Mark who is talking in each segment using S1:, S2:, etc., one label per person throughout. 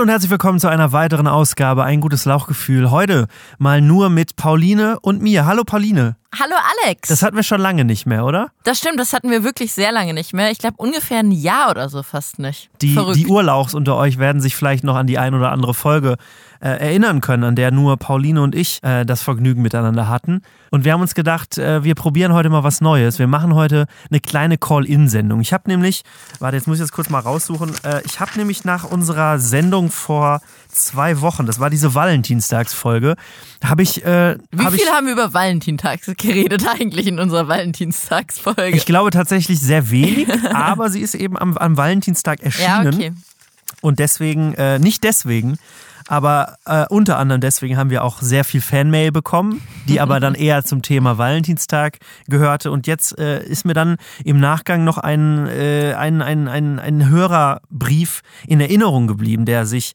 S1: Hallo und herzlich willkommen zu einer weiteren Ausgabe Ein gutes Lauchgefühl. Heute mal nur mit Pauline und mir. Hallo Pauline.
S2: Hallo Alex.
S1: Das hatten wir schon lange nicht mehr, oder?
S2: Das stimmt, das hatten wir wirklich sehr lange nicht mehr. Ich glaube ungefähr ein Jahr oder so fast nicht.
S1: Die,
S2: Verrückt.
S1: die Urlauchs unter euch werden sich vielleicht noch an die ein oder andere Folge äh, erinnern können, an der nur Pauline und ich äh, das Vergnügen miteinander hatten. Und wir haben uns gedacht, äh, wir probieren heute mal was Neues. Wir machen heute eine kleine Call-In-Sendung. Ich habe nämlich, warte, jetzt muss ich das kurz mal raussuchen. Äh, ich habe nämlich nach unserer Sendung vor zwei Wochen, das war diese Valentinstagsfolge, habe ich. Äh,
S2: Wie
S1: hab
S2: viel
S1: ich,
S2: haben wir über Valentinstag geredet eigentlich in unserer Valentinstagsfolge?
S1: Ich glaube tatsächlich sehr wenig, aber sie ist eben am, am Valentinstag erschienen.
S2: ja, okay.
S1: Und deswegen, äh, nicht deswegen, aber äh, unter anderem deswegen haben wir auch sehr viel Fanmail bekommen, die aber dann eher zum Thema Valentinstag gehörte. Und jetzt äh, ist mir dann im Nachgang noch ein, äh, ein, ein, ein, ein Hörerbrief in Erinnerung geblieben, der sich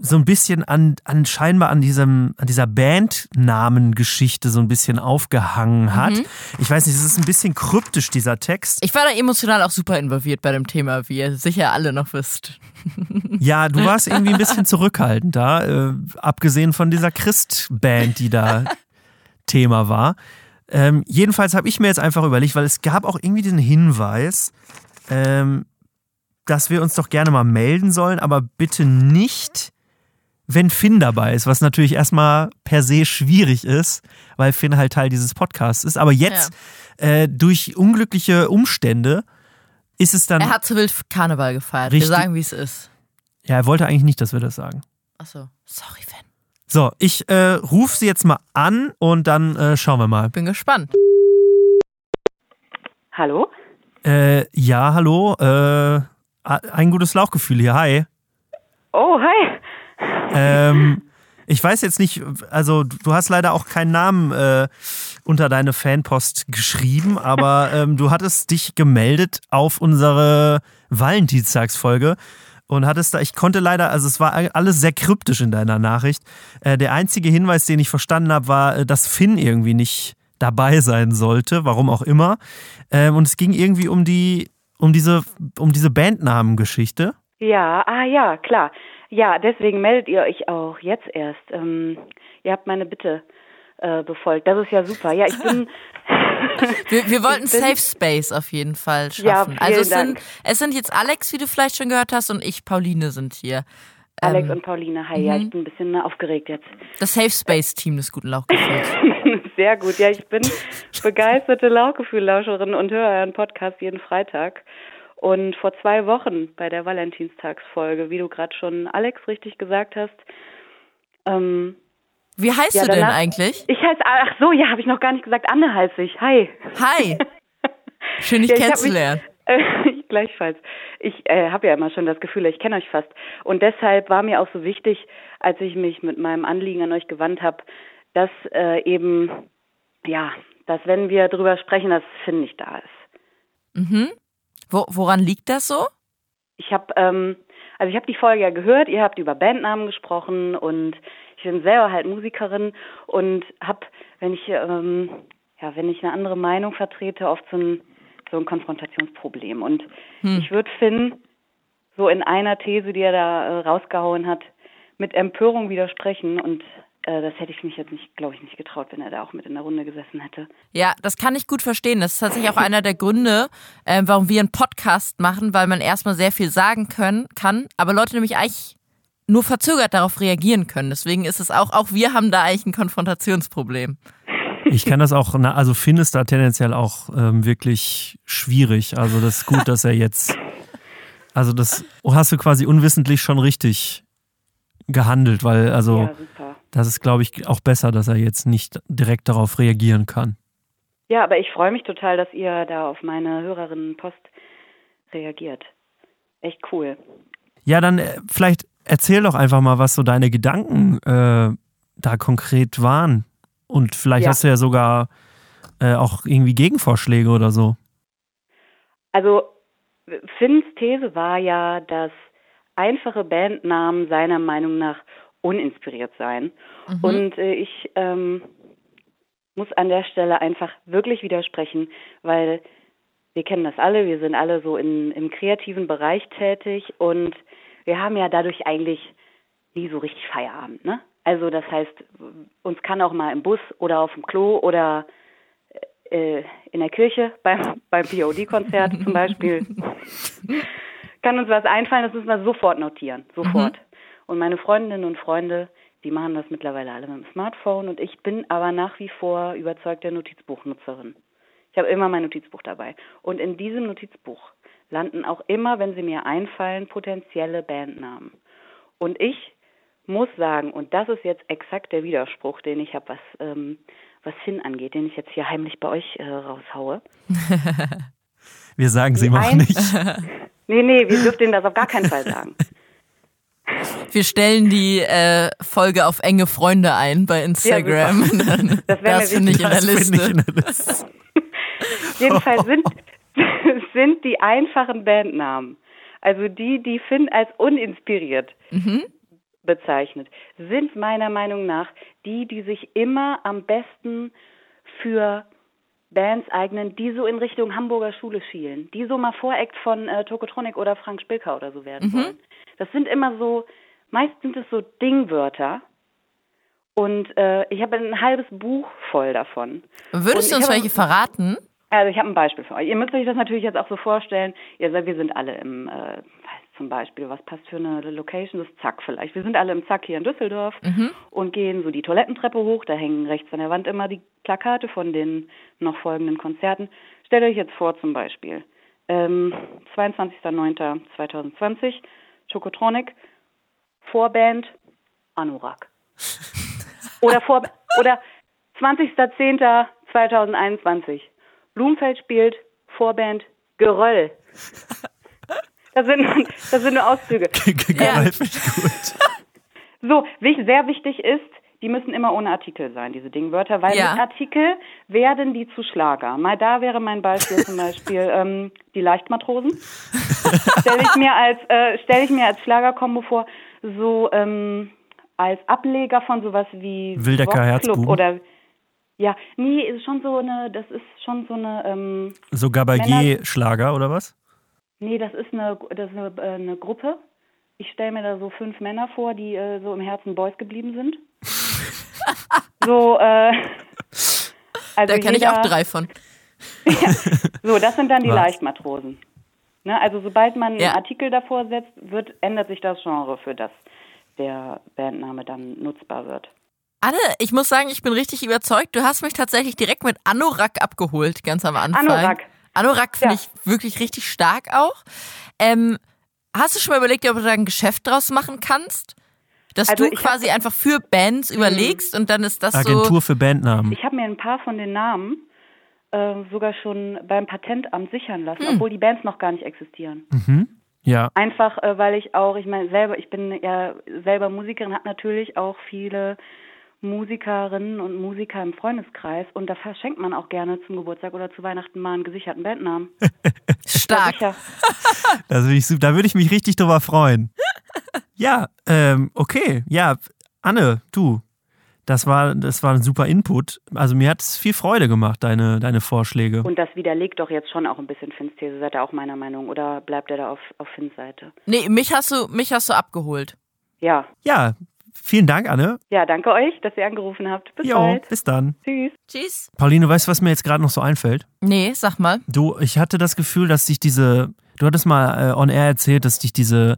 S1: so ein bisschen an, an scheinbar an diesem, an dieser Bandnamengeschichte so ein bisschen aufgehangen hat. Ich weiß nicht, es ist ein bisschen kryptisch, dieser Text.
S2: Ich war da emotional auch super involviert bei dem Thema, wie ihr sicher alle noch wisst.
S1: Ja, du warst irgendwie ein bisschen zurückhaltend da, äh, abgesehen von dieser Christband, die da Thema war. Ähm, jedenfalls habe ich mir jetzt einfach überlegt, weil es gab auch irgendwie den Hinweis, ähm, dass wir uns doch gerne mal melden sollen, aber bitte nicht, wenn Finn dabei ist, was natürlich erstmal per se schwierig ist, weil Finn halt Teil dieses Podcasts ist. Aber jetzt, äh, durch unglückliche Umstände, ist es dann.
S2: Er hat zu wild Karneval gefeiert.
S1: Richtig.
S2: Wir sagen, wie es ist.
S1: ja, er wollte eigentlich nicht, dass wir das sagen.
S2: Achso, sorry, Fan.
S1: So, ich äh, rufe sie jetzt mal an und dann äh, schauen wir mal.
S2: Bin gespannt.
S3: Hallo?
S1: Äh, ja, hallo. Äh, ein gutes Lauchgefühl hier. Hi.
S3: Oh, hi.
S1: Ähm, ich weiß jetzt nicht, also du hast leider auch keinen Namen äh, unter deine Fanpost geschrieben, aber ähm, du hattest dich gemeldet auf unsere Valentinstagsfolge und hattest da, ich konnte leider, also es war alles sehr kryptisch in deiner Nachricht. Äh, der einzige Hinweis, den ich verstanden habe, war, äh, dass Finn irgendwie nicht dabei sein sollte, warum auch immer. Ähm, und es ging irgendwie um die, um diese, um diese Bandnamengeschichte.
S3: Ja, ah ja, klar. Ja, deswegen meldet ihr euch auch jetzt erst. Ähm, ihr habt meine Bitte äh, befolgt. Das ist ja super. Ja, ich bin.
S2: Wir, wir wollten Safe Space auf jeden Fall
S3: Ja,
S2: schaffen.
S3: vielen
S2: also es
S3: Dank.
S2: sind, es sind jetzt Alex, wie du vielleicht schon gehört hast, und ich, Pauline, sind hier.
S3: Alex
S2: Ähm,
S3: und Pauline, hi. Ja, ich bin ein bisschen äh, aufgeregt jetzt.
S2: Das Safe Space Team des guten Lauchgefühls.
S3: Sehr gut. Ja, ich bin begeisterte Lauchgefühl-Lauscherin und höre euren Podcast jeden Freitag. Und vor zwei Wochen bei der Valentinstagsfolge, wie du gerade schon Alex richtig gesagt hast, ähm,
S2: Wie heißt
S3: Ja,
S2: du denn
S3: danach-
S2: eigentlich?
S3: ich heiße, ach so, ja, habe ich noch gar nicht gesagt, Anne heiße ich. Hi.
S2: Hi. Schön, dich
S3: Ja,
S2: kennenzulernen.
S3: Äh, ich gleichfalls. Ich äh, habe ja immer schon das Gefühl, ich kenne euch fast. Und deshalb war mir auch so wichtig, als ich mich mit meinem Anliegen an euch gewandt habe, dass äh, eben, ja, dass wenn wir drüber sprechen, dass Finn nicht da ist.
S2: Mhm. Wo, woran liegt das so?
S3: Ich habe, ähm, also ich habe die Folge ja gehört, ihr habt über Bandnamen gesprochen und ich bin selber halt Musikerin und habe, wenn ich, ähm, ja, wenn ich eine andere Meinung vertrete, oft so ein, so ein Konfrontationsproblem. Und ich würde Finn so in einer These, die er da äh, rausgehauen hat, mit Empörung widersprechen und das hätte ich mich jetzt nicht, glaube ich, nicht getraut, wenn er da auch mit in der Runde gesessen hätte.
S2: Ja, das kann ich gut verstehen. Das ist tatsächlich auch einer der Gründe, ähm, warum wir einen Podcast machen, weil man erstmal sehr viel sagen können, kann, aber Leute nämlich eigentlich nur verzögert darauf reagieren können. Deswegen ist es auch, auch wir haben da eigentlich ein Konfrontationsproblem.
S1: Ich kann das auch, na, also Finn ist da tendenziell auch ähm, wirklich schwierig. Also das ist gut, dass er jetzt, also das hast du quasi unwissentlich schon richtig gehandelt, weil also
S3: Ja, super.
S1: Das ist, glaube ich, auch besser, dass er jetzt nicht direkt darauf reagieren kann.
S3: Ja, aber ich freue mich total, dass ihr da auf meine Hörerinnenpost reagiert. Echt cool.
S1: Ja, dann äh, vielleicht erzähl doch einfach mal, was so deine Gedanken äh, da konkret waren. Und vielleicht
S3: Ja.
S1: hast du ja sogar äh, auch irgendwie Gegenvorschläge oder so.
S3: Also Finns These war ja, dass einfache Bandnamen seiner Meinung nach uninspiriert seien. Und äh, ich ähm, muss an der Stelle einfach wirklich widersprechen, weil wir kennen das alle, wir sind alle so in, im kreativen Bereich tätig und wir haben ja dadurch eigentlich nie so richtig Feierabend, ne? Also das heißt, uns kann auch mal im Bus oder auf dem Klo oder äh, in der Kirche beim, beim POD-Konzert zum Beispiel, kann uns was einfallen, das müssen wir sofort notieren, sofort. Mhm. Und meine Freundinnen und Freunde, die machen das mittlerweile alle mit dem Smartphone und ich bin aber nach wie vor überzeugte Notizbuchnutzerin. Ich habe immer mein Notizbuch dabei. Und in diesem Notizbuch landen auch immer, wenn sie mir einfallen, potenzielle Bandnamen. Und ich muss sagen, und das ist jetzt exakt der Widerspruch, den ich habe, was, ähm, was Finn angeht, den ich jetzt hier heimlich bei euch äh, raushaue.
S1: wir sagen sie auch nicht.
S3: nee, nee, wir dürfen das auf gar keinen Fall sagen.
S2: Wir stellen die äh, Folge auf enge Freunde ein bei Instagram. Ja, das das finde ich in der Liste.
S3: Jedenfalls sind, sind die einfachen Bandnamen, also die, die Finn als uninspiriert mhm. bezeichnet, sind meiner Meinung nach die, die sich immer am besten für Bands eignen, die so in Richtung Hamburger Schule schielen, die so mal Voreact von äh, Tokotronic oder Frank Spilker oder so werden mhm. wollen. Das sind immer so, meist sind es so Dingwörter. Und äh, ich habe ein halbes Buch voll davon.
S2: Würdest du uns welche verraten?
S3: Also ich habe ein Beispiel für euch. Ihr müsst euch das natürlich jetzt auch so vorstellen. Ihr seid, wir sind alle im, äh, zum Beispiel, was passt für eine Location? Das Zack vielleicht. Wir sind alle im Zack hier in Düsseldorf mhm. und gehen so die Toilettentreppe hoch. Da hängen rechts an der Wand immer die Plakate von den noch folgenden Konzerten. Stellt euch jetzt vor zum Beispiel, ähm, 22.09.2020, Chocotronic, Vorband, Anorak. oder vor, oder 20.10.2021, Blumfeld spielt, Vorband Geröll. Das sind, das sind nur Auszüge.
S1: Geröll ja. finde ich gut.
S3: So, sehr wichtig ist, die müssen immer ohne Artikel sein, diese Dingwörter, weil ja. mit Artikel werden die zu Schlager. Mal da wäre mein Beispiel zum Beispiel ähm, die Leichtmatrosen. Stelle ich mir als äh, stelle ich mir als Schlagerkombo vor, so ähm, als Ableger von sowas wie
S1: Wildecker Herzbuben
S3: oder ja, nee, ist schon so eine, das ist schon so eine. Ähm,
S1: so Gabalier-Schlager oder was?
S3: Nee, das ist eine, das ist eine, äh, eine Gruppe. Ich stelle mir da so fünf Männer vor, die äh, so im Herzen Boys geblieben sind. so, äh.
S2: Also da kenne ich auch drei von.
S3: ja, so, das sind dann die was? Leichtmatrosen. Ne, also sobald man ja. einen Artikel davor setzt, wird, ändert sich das Genre, für das der Bandname dann nutzbar wird.
S2: Anne, ich muss sagen, ich bin richtig überzeugt. Du hast mich tatsächlich direkt mit Anorak abgeholt, ganz am Anfang. Anorak. Anorak finde ja. ich wirklich richtig stark auch. Ähm, hast du schon mal überlegt, ob du da ein Geschäft draus machen kannst? Dass also du quasi hab, einfach für Bands überlegst und dann ist das
S1: Agentur
S2: so.
S1: Agentur für Bandnamen.
S3: Ich habe mir ein paar von den Namen äh, sogar schon beim Patentamt sichern lassen, hm. obwohl die Bands noch gar nicht existieren.
S1: Mhm. Ja.
S3: Einfach, äh, weil ich auch, ich meine, selber, ich bin ja selber Musikerin, habe natürlich auch viele Musikerinnen und Musiker im Freundeskreis und da verschenkt man auch gerne zum Geburtstag oder zu Weihnachten mal einen gesicherten Bandnamen.
S2: Stark.
S1: das würde ich, da würde ich mich richtig drüber freuen. Ja, ähm, okay. Ja, Anne, du, das war, das war ein super Input. Also mir hat es viel Freude gemacht, deine, deine Vorschläge.
S3: Und das widerlegt doch jetzt schon auch ein bisschen Finns These. Seid ihr auch meiner Meinung? Oder bleibt er da auf, auf Finns Seite?
S2: Nee, mich hast du, mich hast du abgeholt.
S3: Ja.
S1: Ja, Vielen Dank, Anne.
S3: Ja, danke euch, dass ihr angerufen habt. Bis
S1: jo,
S3: bald.
S1: Bis dann.
S3: Tschüss.
S2: Tschüss.
S1: Pauline, weißt du, was mir jetzt gerade noch so einfällt?
S2: Nee, sag mal.
S1: Du, ich hatte das Gefühl, dass sich diese, du hattest mal äh, on air erzählt, dass dich diese,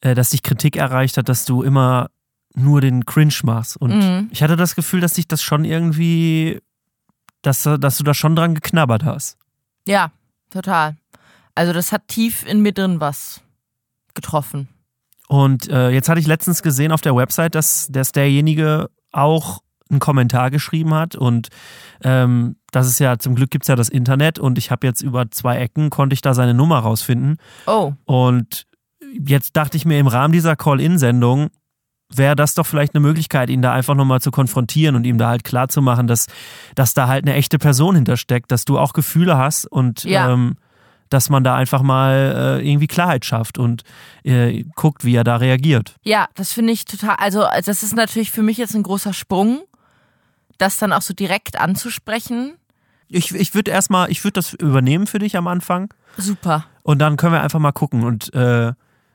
S1: äh, dass dich Kritik erreicht hat, dass du immer nur den Cringe machst. Und mhm. ich hatte das Gefühl, dass sich das schon irgendwie, dass, dass du da schon dran geknabbert hast.
S2: Ja, total. Also das hat tief in mir drin was getroffen.
S1: Und äh, jetzt hatte ich letztens gesehen auf der Website, dass, dass derjenige auch einen Kommentar geschrieben hat und ähm, das ist ja, zum Glück gibt es ja das Internet und ich habe jetzt über zwei Ecken, konnte ich da seine Nummer rausfinden.
S2: Oh.
S1: Und jetzt dachte ich mir im Rahmen dieser Call-In-Sendung, wäre das doch vielleicht eine Möglichkeit, ihn da einfach nochmal zu konfrontieren und ihm da halt klarzumachen, dass, dass da halt eine echte Person hintersteckt, dass du auch Gefühle hast und ja. ähm, dass man da einfach mal äh, irgendwie Klarheit schafft und äh, guckt, wie er da reagiert.
S2: Ja, das finde ich total, also das ist natürlich für mich jetzt ein großer Sprung, das dann auch so direkt anzusprechen.
S1: Ich, ich würde erstmal, ich würde das übernehmen für dich am Anfang.
S2: Super.
S1: Und dann können wir einfach mal gucken und äh,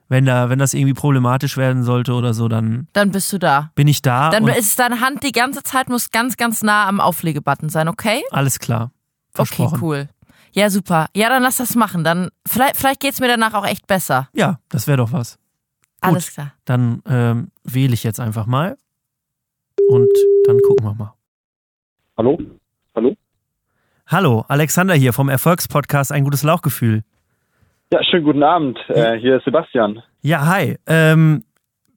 S1: Wenn, da, wenn das irgendwie problematisch werden sollte oder so, dann
S2: Dann bist du da.
S1: bin ich da.
S2: Dann ist deine Hand die ganze Zeit, muss ganz, ganz nah am Auflegebutton sein, okay?
S1: alles klar.
S2: Okay, cool. Ja, super. Ja, dann lass das machen. Dann vielleicht, vielleicht geht's mir danach auch echt besser.
S1: Ja, das wäre doch was.
S2: Alles klar.
S1: Dann ähm, wähle ich jetzt einfach mal. Und dann gucken wir mal.
S4: Hallo? Hallo?
S1: Hallo, Alexander hier vom Erfolgspodcast Ein gutes Lauchgefühl.
S4: Ja, schönen guten Abend. Äh, hier ist Sebastian.
S1: Ja, hi. Ähm,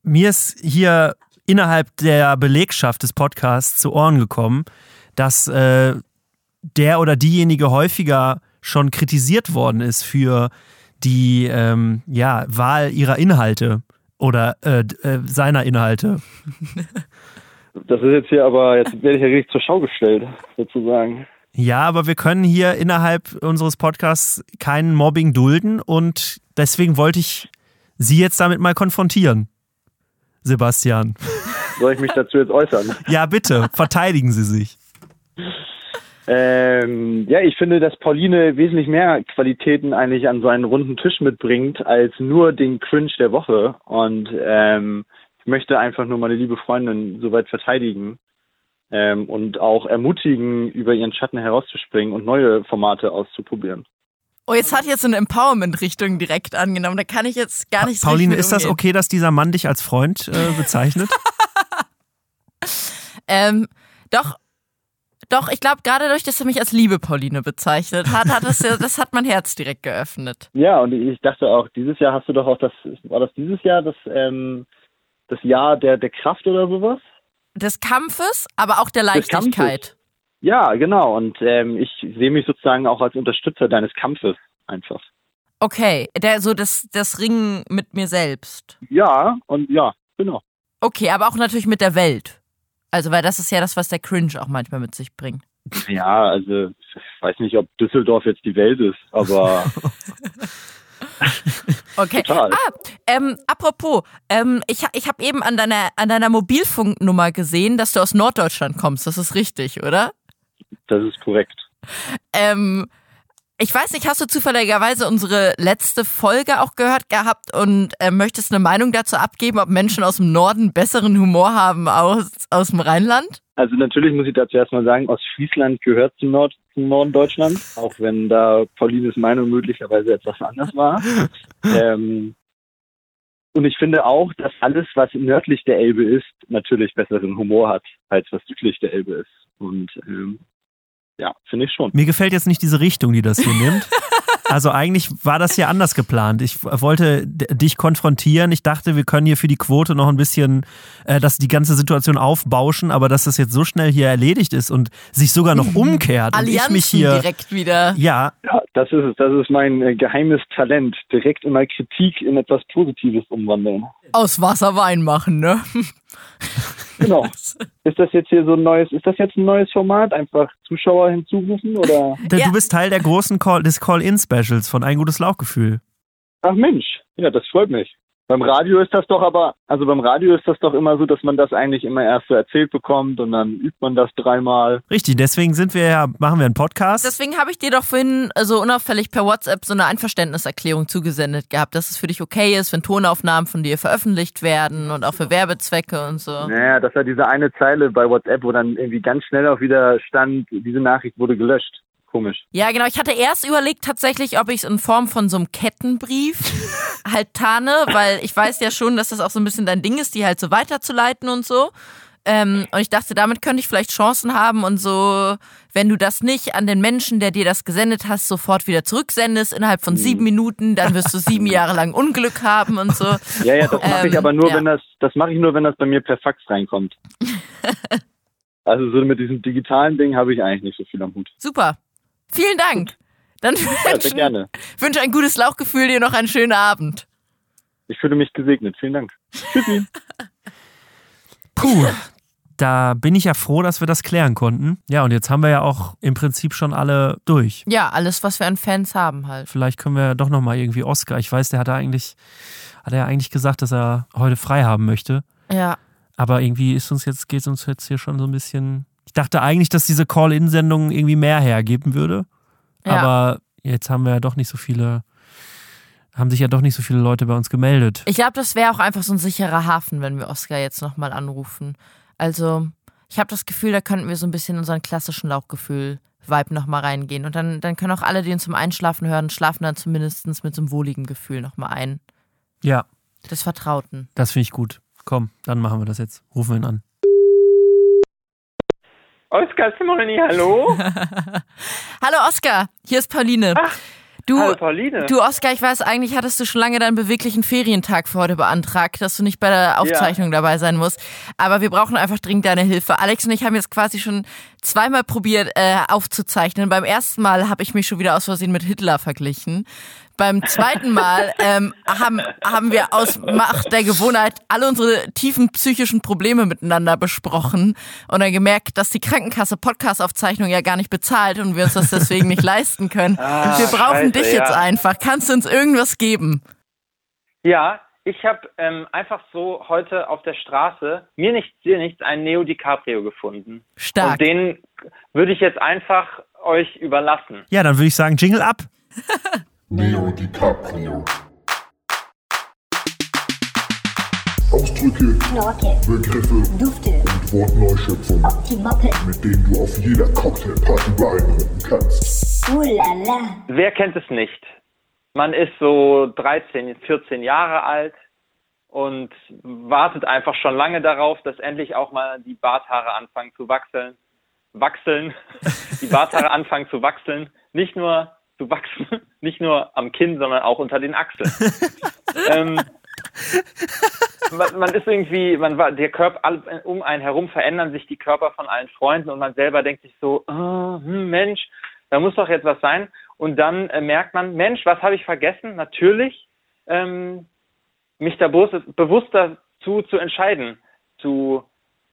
S1: mir ist hier innerhalb der Belegschaft des Podcasts zu Ohren gekommen, dass äh, der oder diejenige häufiger schon kritisiert worden ist für die ähm, ja, Wahl ihrer Inhalte oder äh, äh, seiner Inhalte.
S4: Das ist jetzt hier aber, jetzt werde ich ja richtig zur Schau gestellt, sozusagen.
S1: Ja, aber wir können hier innerhalb unseres Podcasts keinen Mobbing dulden und deswegen wollte ich Sie jetzt damit mal konfrontieren. Sebastian.
S4: Soll ich mich dazu jetzt äußern?
S1: Ja, bitte, verteidigen Sie sich.
S4: Ähm, ja, ich finde, dass Pauline wesentlich mehr Qualitäten eigentlich an so einen runden Tisch mitbringt, als nur den Cringe der Woche. Und ähm, ich möchte einfach nur meine liebe Freundin soweit verteidigen ähm, und auch ermutigen, über ihren Schatten herauszuspringen und neue Formate auszuprobieren.
S2: Oh, jetzt hat jetzt so eine Empowerment-Richtung direkt angenommen. Da kann ich jetzt gar nicht so
S1: Pauline, ist das
S2: umgehen.
S1: okay, dass dieser Mann dich als Freund äh, bezeichnet?
S2: Ähm, doch, doch, ich glaube, gerade dadurch, dass er mich als liebe Pauline bezeichnet hat, hat das, ja, das hat mein Herz direkt geöffnet.
S4: Ja, und ich dachte auch, dieses Jahr hast du doch auch das, war das dieses Jahr das, ähm, das Jahr der, der Kraft oder sowas?
S2: Des Kampfes, aber auch der. Leichtigkeit.
S4: Ja, genau. Und ähm, ich sehe mich sozusagen auch als Unterstützer deines Kampfes einfach.
S2: Okay, der, so das, das Ringen mit mir selbst.
S4: Ja, und ja, genau.
S2: Okay, aber auch natürlich mit der Welt. Also, weil das ist ja das, was der Cringe auch manchmal mit sich bringt.
S4: Ja, also ich weiß nicht, ob Düsseldorf jetzt die Welt ist, aber
S2: Okay.
S4: Total.
S2: Ah, ähm, apropos, ähm, ich, ich habe eben an deiner, an deiner Mobilfunknummer gesehen, dass du aus Norddeutschland kommst. Das ist richtig, oder?
S4: das ist korrekt.
S2: Ähm, ich weiß nicht, hast du zufälligerweise unsere letzte Folge auch gehört gehabt und äh, möchtest eine Meinung dazu abgeben, ob Menschen aus dem Norden besseren Humor haben aus, aus dem Rheinland?
S4: Also natürlich muss ich dazu erstmal sagen, Ostfriesland gehört zum, Nord zum Norden Deutschlands, auch wenn da Paulines Meinung möglicherweise etwas anders war. ähm, und ich finde auch, dass alles, was nördlich der Elbe ist, natürlich besseren Humor hat, als was südlich der Elbe ist. Und ähm, ja, finde ich schon.
S1: Mir gefällt jetzt nicht diese Richtung, die das hier nimmt. Also eigentlich war das ja anders geplant. Ich wollte dich konfrontieren. Ich dachte, wir können hier für die Quote noch ein bisschen äh, dass die ganze Situation aufbauschen, aber dass das jetzt so schnell hier erledigt ist und sich sogar noch umkehrt und ich
S2: Allianzen
S1: mich hier
S2: direkt wieder.
S1: ja,
S4: Ja, das ist es. Das ist mein äh, geheimes Talent. Direkt immer Kritik in etwas Positives umwandeln.
S2: Aus Wasser Wein machen, ne?
S4: Genau. Ist das jetzt hier so ein neues, ist das jetzt ein neues Format? Einfach Zuschauer hinzurufen oder?
S1: du
S2: Ja.
S1: bist Teil der großen Call, des Call-In-Specials von Ein gutes Lauchgefühl.
S4: Ach Mensch, ja, das freut mich. Beim Radio ist das doch aber, also beim Radio ist das doch immer so, dass man das eigentlich immer erst so erzählt bekommt und dann übt man das dreimal.
S1: Richtig, deswegen sind wir ja, machen wir einen Podcast.
S2: Deswegen habe ich dir doch vorhin so unauffällig per WhatsApp so eine Einverständniserklärung zugesendet gehabt, dass es für dich okay ist, wenn Tonaufnahmen von dir veröffentlicht werden und auch für Werbezwecke und so.
S4: Naja, das war diese eine Zeile bei WhatsApp, wo dann irgendwie ganz schnell auch wieder stand, diese Nachricht wurde gelöscht. Komisch.
S2: Ja, genau. Ich hatte erst überlegt tatsächlich, ob ich es in Form von so einem Kettenbrief halt tarne, weil ich weiß ja schon, dass das auch so ein bisschen dein Ding ist, die halt so weiterzuleiten und so. Ähm, und ich dachte, damit könnte ich vielleicht Chancen haben und so, wenn du das nicht an den Menschen, der dir das gesendet hast, sofort wieder zurücksendest innerhalb von sieben Minuten, dann wirst du sieben Jahre lang Unglück haben und so.
S4: Ja, ja, das mache ich
S2: Ähm,
S4: aber nur,
S2: ja.
S4: wenn das, das mache ich nur, wenn das bei mir per Fax reinkommt. also so mit diesem digitalen Ding habe ich eigentlich nicht so viel am Hut.
S2: Super. Vielen Dank. Dann
S4: Ja,
S2: wünsche
S4: gerne.
S2: wünsche ein gutes Lauchgefühl, dir noch einen schönen Abend.
S4: Ich fühle mich gesegnet. Vielen Dank. Tschüssi.
S1: Puh, da bin ich ja froh, dass wir das klären konnten. Ja, und jetzt haben wir ja auch im Prinzip schon alle durch.
S2: Ja, alles, was wir an Fans haben halt.
S1: Vielleicht können wir doch nochmal irgendwie Oscar. Ich weiß, der hat da eigentlich, hat er eigentlich gesagt, dass er heute frei haben möchte.
S2: Ja.
S1: Aber irgendwie ist uns jetzt, geht es uns jetzt hier schon so ein bisschen. Ich dachte eigentlich, dass diese Call-In-Sendung irgendwie mehr hergeben würde.
S2: Ja.
S1: Aber jetzt haben wir ja doch nicht so viele haben sich ja doch nicht so viele Leute bei uns gemeldet.
S2: Ich glaube, das wäre auch einfach so ein sicherer Hafen, wenn wir Oscar jetzt nochmal anrufen. Also, ich habe das Gefühl, da könnten wir so ein bisschen unseren klassischen Lauchgefühl-Vibe nochmal reingehen. Und dann, dann können auch alle, die ihn zum Einschlafen hören, schlafen dann zumindest mit so einem wohligen Gefühl nochmal ein.
S1: Ja,
S2: Des Vertrauten.
S1: das finde ich gut. Komm, dann machen wir das jetzt. Rufen wir ihn an.
S5: Oskar Simoni, hallo?
S2: Hallo Oscar, hier ist Pauline. Du,
S5: Hallo Pauline.
S2: du Oscar, ich weiß, eigentlich hattest du schon lange deinen beweglichen Ferientag für heute beantragt, dass du nicht bei der Aufzeichnung dabei sein musst. Aber wir brauchen einfach dringend deine Hilfe. Alex und ich haben jetzt quasi schon zweimal probiert äh, aufzuzeichnen. Beim ersten Mal habe ich mich schon wieder aus Versehen mit Hitler verglichen. Beim zweiten Mal ähm, haben, haben wir aus Macht der Gewohnheit alle unsere tiefen psychischen Probleme miteinander besprochen und dann gemerkt, dass die Krankenkasse Podcast-Aufzeichnung ja gar nicht bezahlt und wir uns das deswegen nicht leisten können.
S5: Ah,
S2: wir brauchen
S5: scheiße,
S2: dich jetzt
S5: ja.
S2: einfach. Kannst du uns irgendwas geben?
S5: Ja, ich habe ähm, einfach so heute auf der Straße, mir nichts, dir nichts, einen Neo DiCaprio gefunden.
S2: Stark.
S5: Und den würde ich jetzt einfach euch überlassen.
S1: Ja, dann würde ich sagen, Jingle ab.
S6: Neo DiCaprio. Ausdrücke,
S7: Knorke,
S6: Begriffe
S7: Dufte,
S6: und Wortneuschöpfungen,
S7: Optimoppe,
S6: mit denen du auf jeder Cocktailparty beeindrucken kannst.
S7: Ulala,
S5: Wer kennt es nicht? Man ist so 13, 14 Jahre alt und wartet einfach schon lange darauf, dass endlich auch mal die Barthaare anfangen zu wachseln. Wachseln. Die Barthaare anfangen zu wachseln. Nicht nur zu wachsen, nicht nur am Kinn, sondern auch unter den Achseln. ähm, man, man ist irgendwie, man war, der Körper, um einen herum verändern sich die Körper von allen Freunden und man selber denkt sich so, oh, Mensch, da muss doch jetzt was sein. Und dann äh, merkt man, Mensch, was habe ich vergessen? Natürlich, ähm, mich da bewusst, bewusst dazu zu entscheiden, zu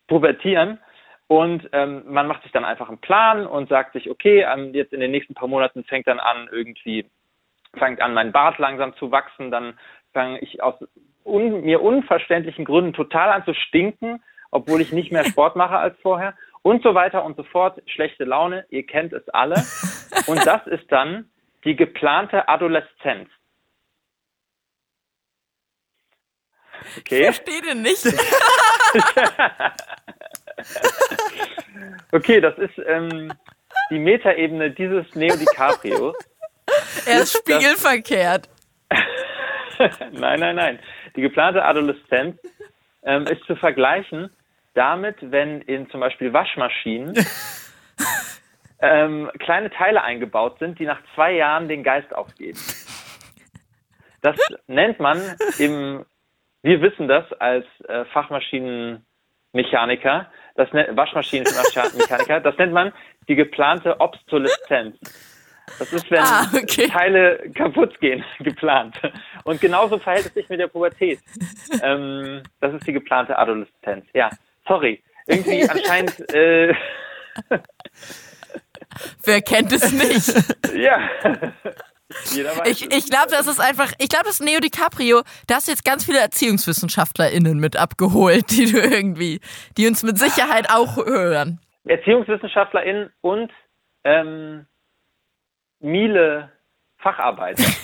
S5: pubertieren. Und ähm, man macht sich dann einfach einen Plan und sagt sich, okay, ähm, jetzt in den nächsten paar Monaten fängt dann an, irgendwie, fängt an, mein Bart langsam zu wachsen, dann fange ich aus un, mir unverständlichen Gründen total an zu stinken, obwohl ich nicht mehr Sport mache als vorher und so weiter und so fort. Schlechte Laune, ihr kennt es alle. Und das ist dann die geplante Adoleszenz. Okay.
S2: Verstehe den nicht.
S5: Okay, das ist ähm, die Metaebene dieses Neo DiCaprio.
S2: er ist spiegelverkehrt.
S5: nein, nein, nein. Die geplante Adoleszenz ähm, ist zu vergleichen damit, wenn in zum Beispiel Waschmaschinen ähm, kleine Teile eingebaut sind, die nach zwei Jahren den Geist aufgeben. Das nennt man im, wir wissen das als äh, Fachmaschinenmechaniker, das nennt, Waschmaschinenmechaniker, das nennt man die geplante Obsoleszenz. Das ist, wenn
S2: Ah, okay.
S5: Teile kaputt gehen, geplant. Und genauso verhält es sich mit der Pubertät. Ähm, das ist die geplante Adoleszenz. Ja, sorry. Irgendwie anscheinend, äh,
S2: Wer kennt es nicht?
S5: ja.
S2: Ich, ich glaube, das ist einfach, ich glaube, das ist Neo DiCaprio, da hast du jetzt ganz viele ErziehungswissenschaftlerInnen mit abgeholt, die du irgendwie, die uns mit Sicherheit auch hören.
S5: ErziehungswissenschaftlerInnen und ähm, Miele FacharbeiterInnen.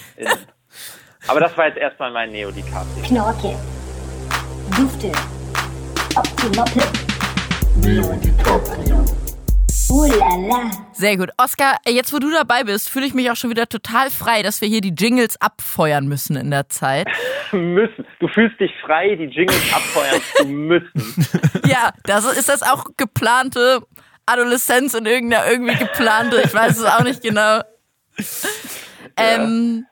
S5: Aber das war jetzt erstmal mein Neo DiCaprio.
S7: Knorke, Dufte, Optimoppe,
S6: Neo DiCaprio.
S7: Ulala,
S2: Sehr gut. Oskar, jetzt wo du dabei bist, fühle ich mich auch schon wieder total frei, dass wir hier die Jingles abfeuern müssen in der Zeit.
S5: Müssen. Du fühlst dich frei, die Jingles abfeuern zu müssen.
S2: Ja, das ist das auch geplante Adoleszenz und irgendeiner irgendwie geplante, ich weiß es auch nicht genau. Ähm,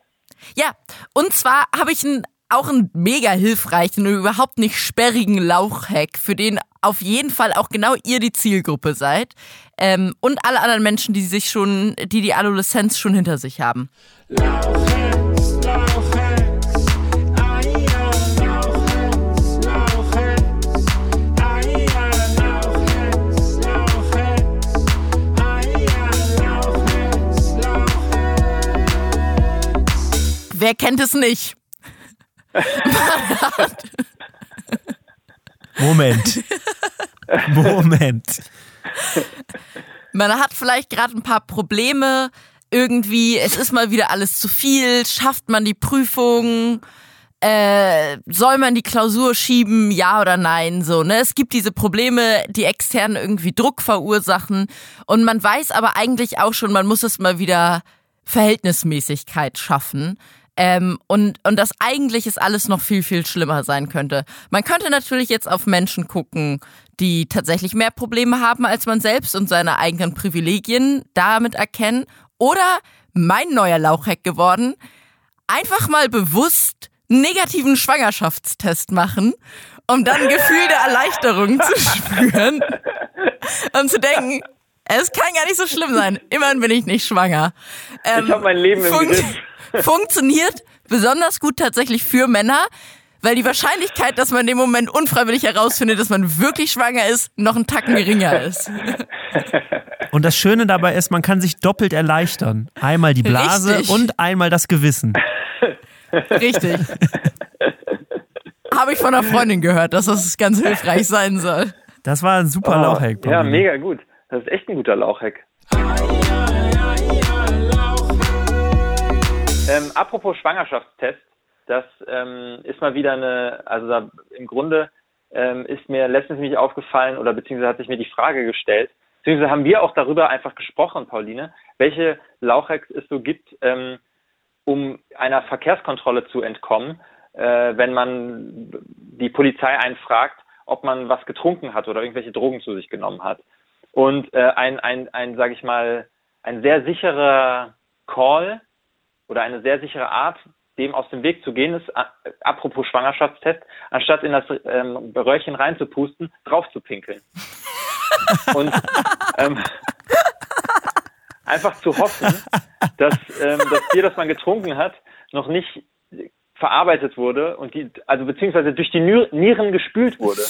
S2: ja, und zwar habe ich einen, auch einen mega hilfreichen und überhaupt nicht sperrigen Lauchhack, für den auf jeden Fall auch genau ihr die Zielgruppe seid. Ähm, und alle anderen Menschen, die sich schon, die die Adoleszenz schon hinter sich haben.
S8: Lauchens, Lauchens, ja, Lauchens, Lauchens, ja, Lauchens, Lauchens, ja, Lauchens, Lauchens.
S2: Wer kennt es nicht?
S1: Moment. Moment.
S2: Man hat vielleicht gerade ein paar Probleme irgendwie, es ist mal wieder alles zu viel, schafft man die Prüfung, äh, soll man die Klausur schieben, ja oder nein, so, ne? Es gibt diese Probleme, die extern irgendwie Druck verursachen und man weiß aber eigentlich auch schon, man muss es mal wieder Verhältnismäßigkeit schaffen. Ähm, und, und das eigentlich ist alles noch viel, viel schlimmer sein könnte. Man könnte natürlich jetzt auf Menschen gucken, die tatsächlich mehr Probleme haben als man selbst und seine eigenen Privilegien damit erkennen. Oder mein neuer Lauchhack geworden, einfach mal bewusst negativen Schwangerschaftstest machen, um dann ein Gefühl der Erleichterung zu spüren und zu denken, es kann gar nicht so schlimm sein. Immerhin bin ich nicht schwanger. Ähm,
S5: Ich habe mein Leben im
S2: funkt-
S5: Griff.
S2: Funktioniert besonders gut tatsächlich für Männer, weil die Wahrscheinlichkeit, dass man in dem Moment unfreiwillig herausfindet, dass man wirklich schwanger ist, noch ein Tacken geringer ist.
S1: Und das Schöne dabei ist, man kann sich doppelt erleichtern. Einmal die Blase
S2: Richtig.
S1: und einmal das Gewissen.
S2: Richtig. Habe ich von einer Freundin gehört, dass das ganz hilfreich sein soll.
S1: Das war ein super
S5: Oh,
S1: Lauchhack.
S5: Ja, mega gut. Das ist echt ein guter Lauchhack. Ähm, apropos Schwangerschaftstest, das ähm, ist mal wieder eine, also da, im Grunde ähm, ist mir letztens nämlich aufgefallen oder beziehungsweise hat sich mir die Frage gestellt, beziehungsweise haben wir auch darüber einfach gesprochen, Pauline, welche Lauchhacks es so gibt, ähm, um einer Verkehrskontrolle zu entkommen, äh, wenn man die Polizei einen fragt, ob man was getrunken hat oder irgendwelche Drogen zu sich genommen hat. Und äh, ein, ein, ein sage ich mal, ein sehr sicherer Call oder eine sehr sichere Art, dem aus dem Weg zu gehen, ist, apropos Schwangerschaftstest, anstatt in das ähm, Röhrchen reinzupusten, drauf zu pinkeln. Und ähm, einfach zu hoffen, dass ähm, das Bier, das man getrunken hat, noch nicht verarbeitet wurde und die, also beziehungsweise durch die Nieren gespült wurde.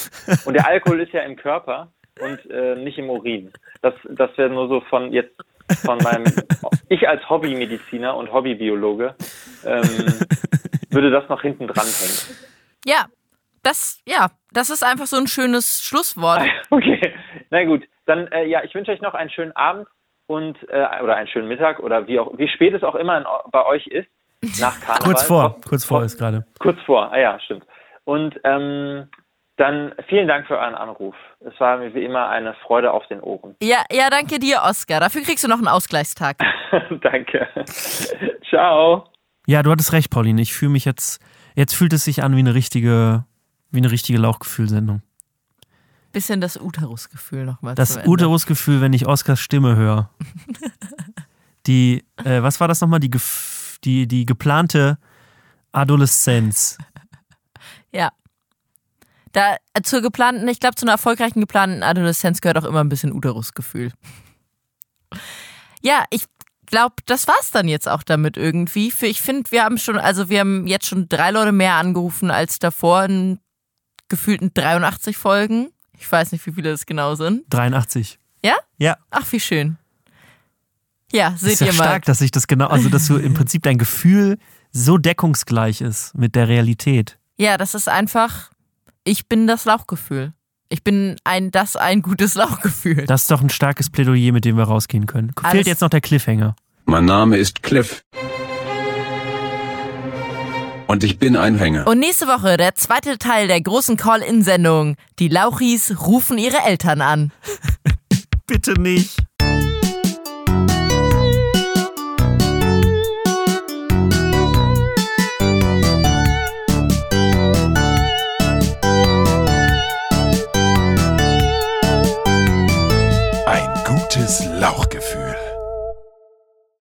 S5: Und der Alkohol ist ja im Körper und äh, nicht im Urin. Das, das wäre nur so von jetzt von meinem, ich als Hobbymediziner und Hobbybiologe ähm, würde das noch hinten dran hängen.
S2: Ja, das, ja, das ist einfach so ein schönes Schlusswort.
S5: Okay, na gut, dann äh, ja, ich wünsche euch noch einen schönen Abend und äh, oder einen schönen Mittag oder wie auch wie spät es auch immer in, bei euch ist nach Karneval.
S1: Kurz vor, kurz vor ist gerade.
S5: Kurz vor, ah ja, stimmt. Und ähm, dann vielen Dank für euren Anruf. Es war mir wie immer eine Freude auf den Ohren.
S2: Ja, ja, danke dir, Oskar. Dafür kriegst du noch einen Ausgleichstag.
S5: Danke. Ciao.
S1: Ja, du hattest recht, Pauline. Ich fühle mich jetzt, jetzt fühlt es sich an wie eine richtige, wie eine richtige Lauchgefühlsendung.
S2: Bisschen das Uterusgefühl nochmal.
S1: Das. Uterusgefühl, wenn ich Oskars Stimme höre. Die, äh, was war das nochmal? Die, die, die geplante Adoleszenz.
S2: Ja. Da äh, zur geplanten, ich glaube, zu einer erfolgreichen geplanten Adoleszenz gehört auch immer ein bisschen Uterusgefühl. Ja, ich glaube, das war's dann jetzt auch damit irgendwie. Für, ich finde, wir haben schon, also wir haben jetzt schon drei Leute mehr angerufen als davor in gefühlten 83 Folgen. Ich weiß nicht, wie viele es genau sind.
S1: 83.
S2: Ja?
S1: Ja.
S2: Ach, wie schön. Ja,
S1: Das
S2: seht
S1: ist ja
S2: ihr mal.
S1: stark, dass sich das genau, also dass du im Prinzip dein Gefühl so deckungsgleich ist mit der Realität.
S2: Ja, das ist einfach, ich bin das Lauchgefühl. Ich bin ein, das ein gutes Lauchgefühl.
S1: Das ist doch ein starkes Plädoyer, mit dem wir rausgehen können.
S2: Alles-
S1: Fehlt jetzt noch der Cliffhanger.
S9: Mein Name ist Cliff. Und ich bin ein Hänger.
S2: Und nächste Woche der zweite Teil der großen Call-In-Sendung. Die Lauchis rufen ihre Eltern an.
S1: Bitte nicht.
S6: Lauchgefühl.